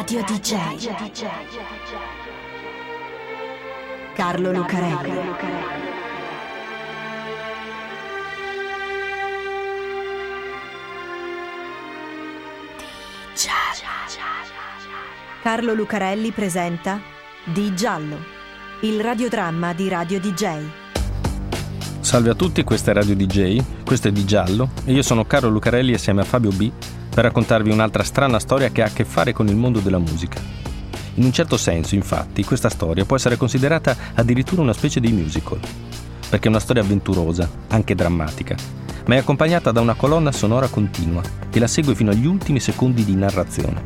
Radio DJ. Carlo Lucarelli. Carlo Lucarelli presenta Di Giallo, il radiodramma di Radio DJ. Salve a tutti, questa è Radio DJ, questo è Di Giallo e io sono Carlo Lucarelli assieme a Fabio B per raccontarvi un'altra strana storia che ha a che fare con il mondo della musica. In un certo senso, infatti, questa storia può essere considerata addirittura una specie di musical, perché è una storia avventurosa, anche drammatica, ma è accompagnata da una colonna sonora continua che la segue fino agli ultimi secondi di narrazione.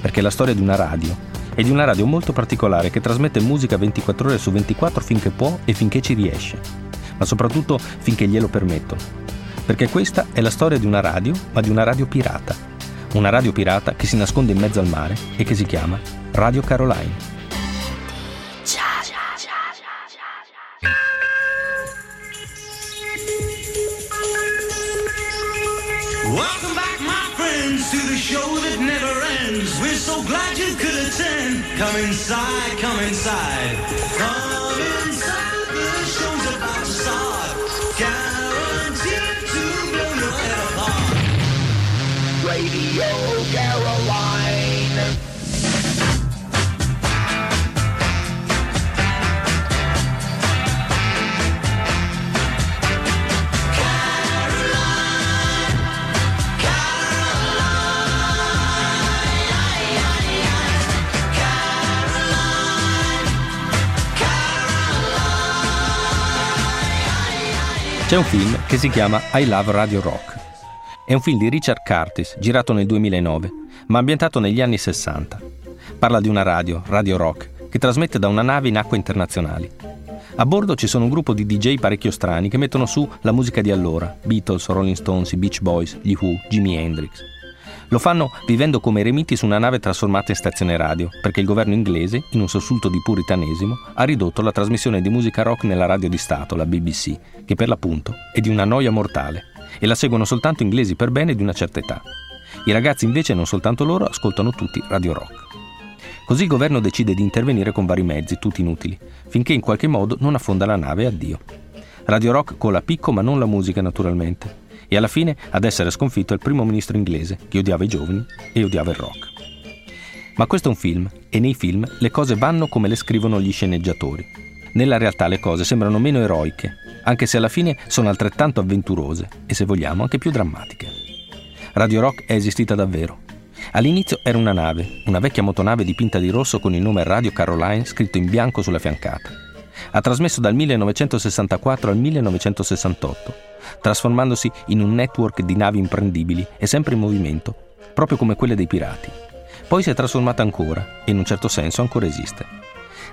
Perché è la storia di una radio, e di una radio molto particolare che trasmette musica 24 ore su 24 finché può e finché ci riesce, ma soprattutto finché glielo permettono perché questa è la storia di una radio, ma di una radio pirata. Una radio pirata che si nasconde in mezzo al mare e che si chiama Radio Caroline. Welcome back, my friends, to the show that never ends. We're so glad you could attend. Come inside, come inside. Come C'è un film che si chiama I Love Radio Rock è un film di Richard Curtis, girato nel 2009, ma ambientato negli anni 60. Parla di una radio, Radio Rock, che trasmette da una nave in acque internazionali. A bordo ci sono un gruppo di DJ parecchio strani che mettono su la musica di allora, Beatles, Rolling Stones, i Beach Boys, gli Who, Jimi Hendrix. Lo fanno vivendo come eremiti su una nave trasformata in stazione radio, perché il governo inglese, in un sussulto di puritanesimo, ha ridotto la trasmissione di musica rock nella radio di Stato, la BBC, che per l'appunto è di una noia mortale e la seguono soltanto inglesi per bene di una certa età. I ragazzi invece, non soltanto loro, ascoltano tutti Radio Rock. Così il governo decide di intervenire con vari mezzi, tutti inutili, finché in qualche modo non affonda la nave addio. Radio Rock cola picco ma non la musica naturalmente. E alla fine ad essere sconfitto è il primo ministro inglese, che odiava i giovani e odiava il rock. Ma questo è un film, e nei film le cose vanno come le scrivono gli sceneggiatori. Nella realtà le cose sembrano meno eroiche, anche se alla fine sono altrettanto avventurose e se vogliamo anche più drammatiche. Radio Rock è esistita davvero. All'inizio era una nave, una vecchia motonave dipinta di rosso con il nome Radio Caroline scritto in bianco sulla fiancata. Ha trasmesso dal 1964 al 1968, trasformandosi in un network di navi imprendibili e sempre in movimento, proprio come quelle dei pirati. Poi si è trasformata ancora e in un certo senso ancora esiste.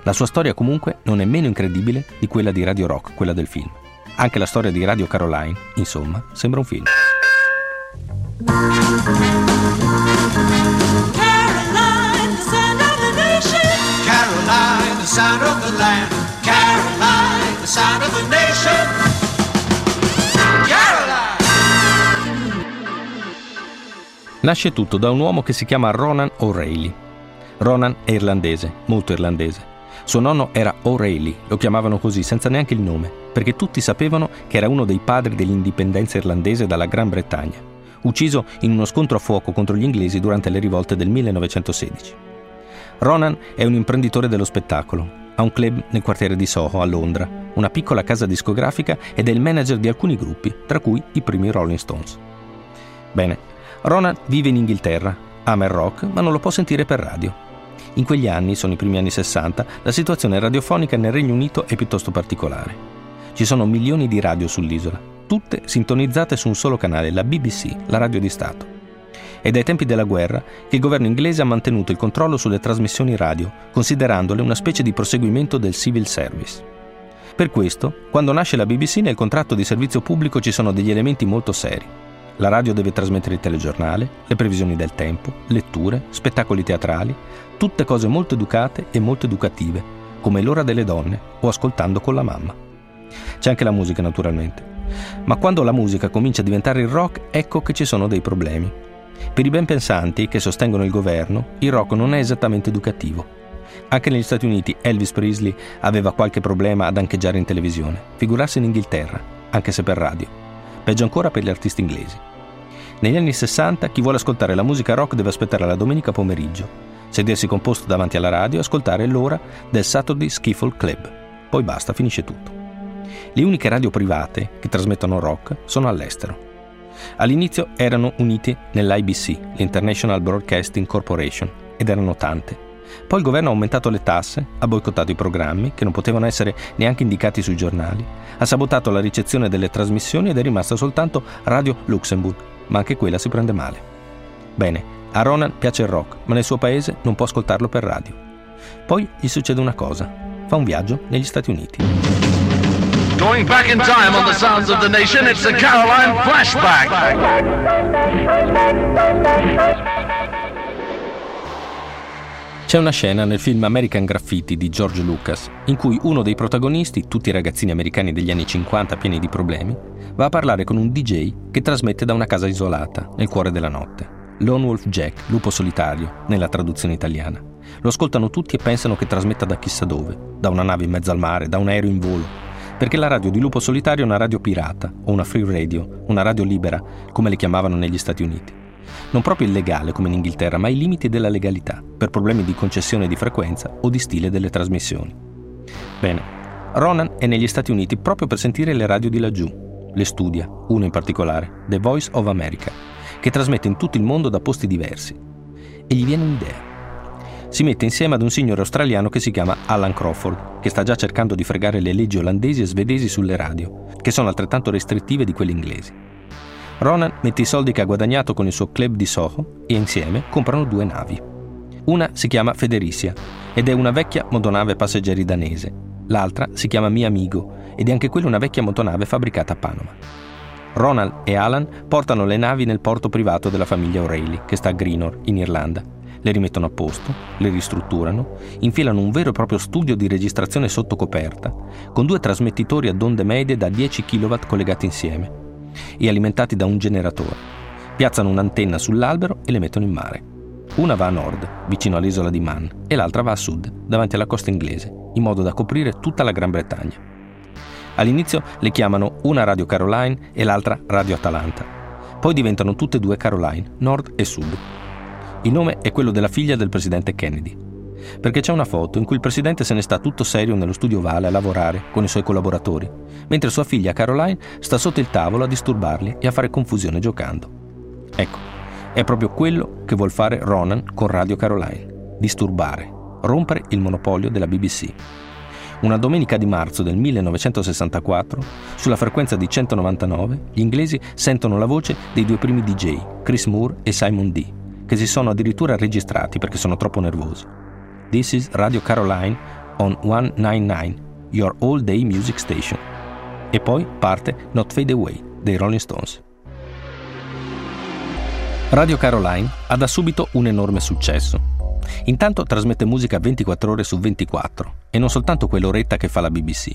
La sua storia comunque non è meno incredibile di quella di Radio Rock, quella del film. Anche la storia di Radio Caroline, insomma, sembra un film. Caroline, the sound of the nation. Caroline, the sound of the land. Caroline, the sound of the nation. Nasce tutto da un uomo che si chiama Ronan O'Reilly. Ronan è irlandese, molto irlandese. Suo nonno era O'Reilly, lo chiamavano così senza neanche il nome, perché tutti sapevano che era uno dei padri dell'indipendenza irlandese dalla Gran Bretagna, ucciso in uno scontro a fuoco contro gli inglesi durante le rivolte del 1916. Ronan è un imprenditore dello spettacolo, ha un club nel quartiere di Soho a Londra, una piccola casa discografica ed è il manager di alcuni gruppi, tra cui i primi Rolling Stones. Bene, Ronan vive in Inghilterra, ama il rock, ma non lo può sentire per radio in quegli anni, sono i primi anni 60, la situazione radiofonica nel Regno Unito è piuttosto particolare. Ci sono milioni di radio sull'isola, tutte sintonizzate su un solo canale, la BBC, la radio di Stato. È dai tempi della guerra che il governo inglese ha mantenuto il controllo sulle trasmissioni radio, considerandole una specie di proseguimento del civil service. Per questo, quando nasce la BBC nel contratto di servizio pubblico ci sono degli elementi molto seri. La radio deve trasmettere il telegiornale, le previsioni del tempo, letture, spettacoli teatrali, tutte cose molto educate e molto educative, come l'ora delle donne o ascoltando con la mamma. C'è anche la musica naturalmente. Ma quando la musica comincia a diventare il rock, ecco che ci sono dei problemi. Per i ben pensanti che sostengono il governo, il rock non è esattamente educativo. Anche negli Stati Uniti Elvis Presley aveva qualche problema ad ancheggiare in televisione, figurarsi in Inghilterra, anche se per radio. Peggio ancora per gli artisti inglesi. Negli anni 60 chi vuole ascoltare la musica rock deve aspettare la domenica pomeriggio, sedersi composto davanti alla radio e ascoltare l'ora del Saturday Skiffle Club. Poi basta, finisce tutto. Le uniche radio private che trasmettono rock sono all'estero. All'inizio erano uniti nell'IBC, l'International Broadcasting Corporation, ed erano tante. Poi il governo ha aumentato le tasse, ha boicottato i programmi, che non potevano essere neanche indicati sui giornali, ha sabotato la ricezione delle trasmissioni ed è rimasta soltanto Radio Luxembourg, ma anche quella si prende male. Bene, a Ronan piace il rock, ma nel suo paese non può ascoltarlo per radio. Poi gli succede una cosa, fa un viaggio negli Stati Uniti. Going back in time on the sounds of the nation, it's the Caroline Flashback. C'è una scena nel film American Graffiti di George Lucas in cui uno dei protagonisti, tutti ragazzini americani degli anni 50 pieni di problemi, va a parlare con un DJ che trasmette da una casa isolata, nel cuore della notte. Lone Wolf Jack, lupo solitario, nella traduzione italiana. Lo ascoltano tutti e pensano che trasmetta da chissà dove, da una nave in mezzo al mare, da un aereo in volo, perché la radio di Lupo Solitario è una radio pirata, o una free radio, una radio libera, come le chiamavano negli Stati Uniti. Non proprio illegale come in Inghilterra, ma ai limiti della legalità, per problemi di concessione di frequenza o di stile delle trasmissioni. Bene, Ronan è negli Stati Uniti proprio per sentire le radio di laggiù. Le studia, una in particolare, The Voice of America, che trasmette in tutto il mondo da posti diversi. E gli viene un'idea si mette insieme ad un signore australiano che si chiama Alan Crawford, che sta già cercando di fregare le leggi olandesi e svedesi sulle radio, che sono altrettanto restrittive di quelle inglesi. Ronan mette i soldi che ha guadagnato con il suo club di Soho e insieme comprano due navi. Una si chiama Federicia ed è una vecchia motonave passeggeri danese. L'altra si chiama Mi Amigo ed è anche quella una vecchia motonave fabbricata a Panama. Ronald e Alan portano le navi nel porto privato della famiglia O'Reilly, che sta a Greenor, in Irlanda, le rimettono a posto, le ristrutturano, infilano un vero e proprio studio di registrazione sotto coperta, con due trasmettitori ad onde medie da 10 kW collegati insieme e alimentati da un generatore. Piazzano un'antenna sull'albero e le mettono in mare. Una va a nord, vicino all'isola di Man, e l'altra va a sud, davanti alla costa inglese, in modo da coprire tutta la Gran Bretagna. All'inizio le chiamano una Radio Caroline e l'altra Radio Atalanta. Poi diventano tutte e due Caroline, nord e sud, il nome è quello della figlia del presidente Kennedy. Perché c'è una foto in cui il presidente se ne sta tutto serio nello studio Vale a lavorare con i suoi collaboratori, mentre sua figlia Caroline sta sotto il tavolo a disturbarli e a fare confusione giocando. Ecco, è proprio quello che vuol fare Ronan con Radio Caroline: disturbare, rompere il monopolio della BBC. Una domenica di marzo del 1964, sulla frequenza di 199, gli inglesi sentono la voce dei due primi DJ, Chris Moore e Simon D che si sono addirittura registrati perché sono troppo nervosi. This is Radio Caroline on 199, your all day music station. E poi parte Not Fade Away dei Rolling Stones. Radio Caroline ha da subito un enorme successo. Intanto trasmette musica 24 ore su 24 e non soltanto quell'oretta che fa la BBC.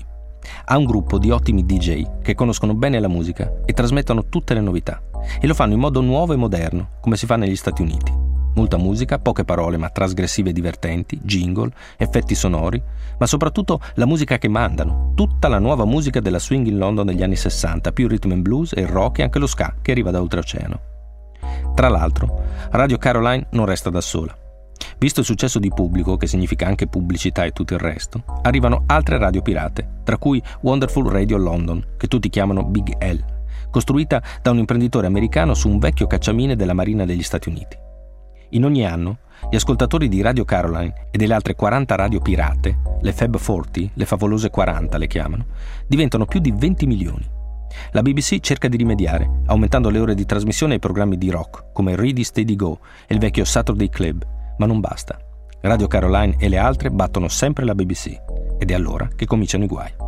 Ha un gruppo di ottimi DJ che conoscono bene la musica e trasmettono tutte le novità e lo fanno in modo nuovo e moderno, come si fa negli Stati Uniti. Molta musica, poche parole ma trasgressive e divertenti, jingle, effetti sonori, ma soprattutto la musica che mandano, tutta la nuova musica della swing in London degli anni 60, più il rhythm and blues e il rock e anche lo ska che arriva da oltreoceano. Tra l'altro, Radio Caroline non resta da sola. Visto il successo di pubblico, che significa anche pubblicità e tutto il resto, arrivano altre radio pirate, tra cui Wonderful Radio London, che tutti chiamano Big L, costruita da un imprenditore americano su un vecchio cacciamine della Marina degli Stati Uniti. In ogni anno, gli ascoltatori di Radio Caroline e delle altre 40 radio pirate, le Fab 40, le favolose 40 le chiamano, diventano più di 20 milioni. La BBC cerca di rimediare, aumentando le ore di trasmissione ai programmi di rock, come Ready Steady Go e il vecchio Saturday Club, ma non basta. Radio Caroline e le altre battono sempre la BBC ed è allora che cominciano i guai.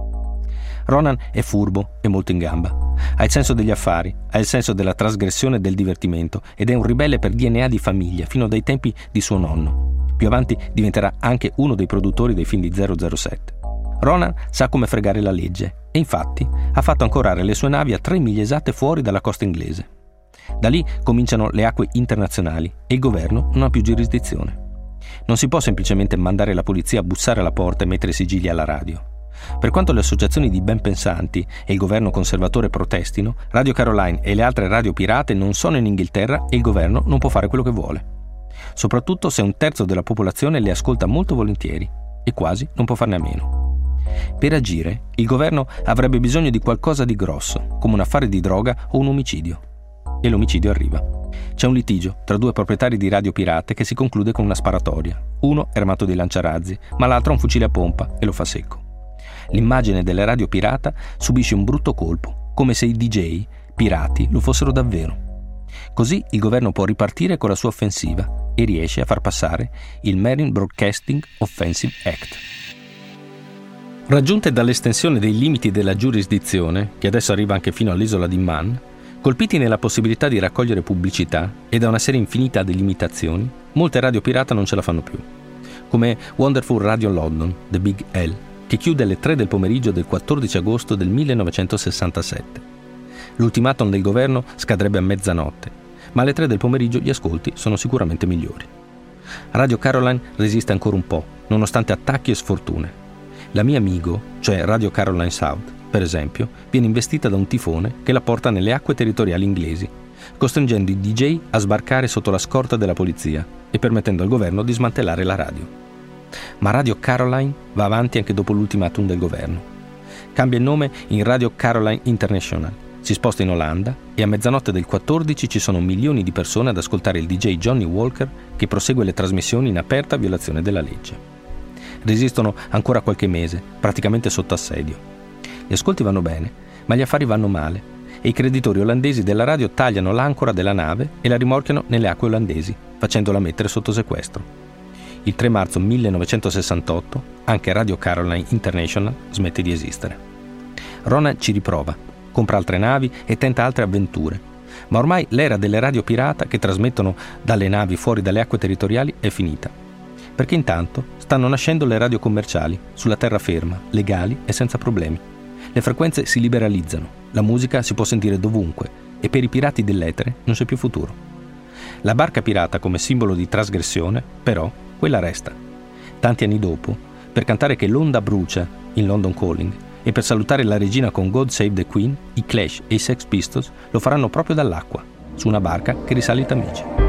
Ronan è furbo e molto in gamba. Ha il senso degli affari, ha il senso della trasgressione e del divertimento ed è un ribelle per DNA di famiglia fino dai tempi di suo nonno. Più avanti diventerà anche uno dei produttori dei film di 007. Ronan sa come fregare la legge e infatti ha fatto ancorare le sue navi a tre miglia esatte fuori dalla costa inglese. Da lì cominciano le acque internazionali e il governo non ha più giurisdizione. Non si può semplicemente mandare la polizia a bussare alla porta e mettere sigilli alla radio. Per quanto le associazioni di ben pensanti e il governo conservatore protestino, Radio Caroline e le altre radio pirate non sono in Inghilterra e il governo non può fare quello che vuole. Soprattutto se un terzo della popolazione le ascolta molto volentieri e quasi non può farne a meno. Per agire, il governo avrebbe bisogno di qualcosa di grosso, come un affare di droga o un omicidio. E l'omicidio arriva. C'è un litigio tra due proprietari di radio pirate che si conclude con una sparatoria. Uno è armato di lanciarazzi, ma l'altro ha un fucile a pompa e lo fa secco l'immagine delle radio pirata subisce un brutto colpo, come se i DJ pirati lo fossero davvero. Così il governo può ripartire con la sua offensiva e riesce a far passare il Marine Broadcasting Offensive Act. Raggiunte dall'estensione dei limiti della giurisdizione, che adesso arriva anche fino all'isola di Man, colpiti nella possibilità di raccogliere pubblicità e da una serie infinita di limitazioni, molte radio pirata non ce la fanno più, come Wonderful Radio London, The Big L, che chiude alle 3 del pomeriggio del 14 agosto del 1967. L'ultimatum del governo scadrebbe a mezzanotte, ma alle 3 del pomeriggio gli ascolti sono sicuramente migliori. Radio Caroline resiste ancora un po', nonostante attacchi e sfortune. La mia amigo, cioè Radio Caroline South, per esempio, viene investita da un tifone che la porta nelle acque territoriali inglesi, costringendo i DJ a sbarcare sotto la scorta della polizia e permettendo al governo di smantellare la radio. Ma Radio Caroline va avanti anche dopo l'ultimatum del governo. Cambia il nome in Radio Caroline International, si sposta in Olanda e a mezzanotte del 14 ci sono milioni di persone ad ascoltare il DJ Johnny Walker che prosegue le trasmissioni in aperta violazione della legge. Resistono ancora qualche mese, praticamente sotto assedio. Gli ascolti vanno bene, ma gli affari vanno male e i creditori olandesi della radio tagliano l'ancora della nave e la rimorchiano nelle acque olandesi, facendola mettere sotto sequestro. Il 3 marzo 1968 anche Radio Caroline International smette di esistere. Ronan ci riprova, compra altre navi e tenta altre avventure, ma ormai l'era delle radio pirata che trasmettono dalle navi fuori dalle acque territoriali è finita. Perché intanto stanno nascendo le radio commerciali, sulla terraferma, legali e senza problemi. Le frequenze si liberalizzano, la musica si può sentire dovunque e per i pirati dell'etere non c'è più futuro. La barca pirata come simbolo di trasgressione, però, quella resta. Tanti anni dopo, per cantare che l'onda brucia in London Calling e per salutare la regina con God Save the Queen, i Clash e i Sex Pistols lo faranno proprio dall'acqua, su una barca che risale i Tamigi.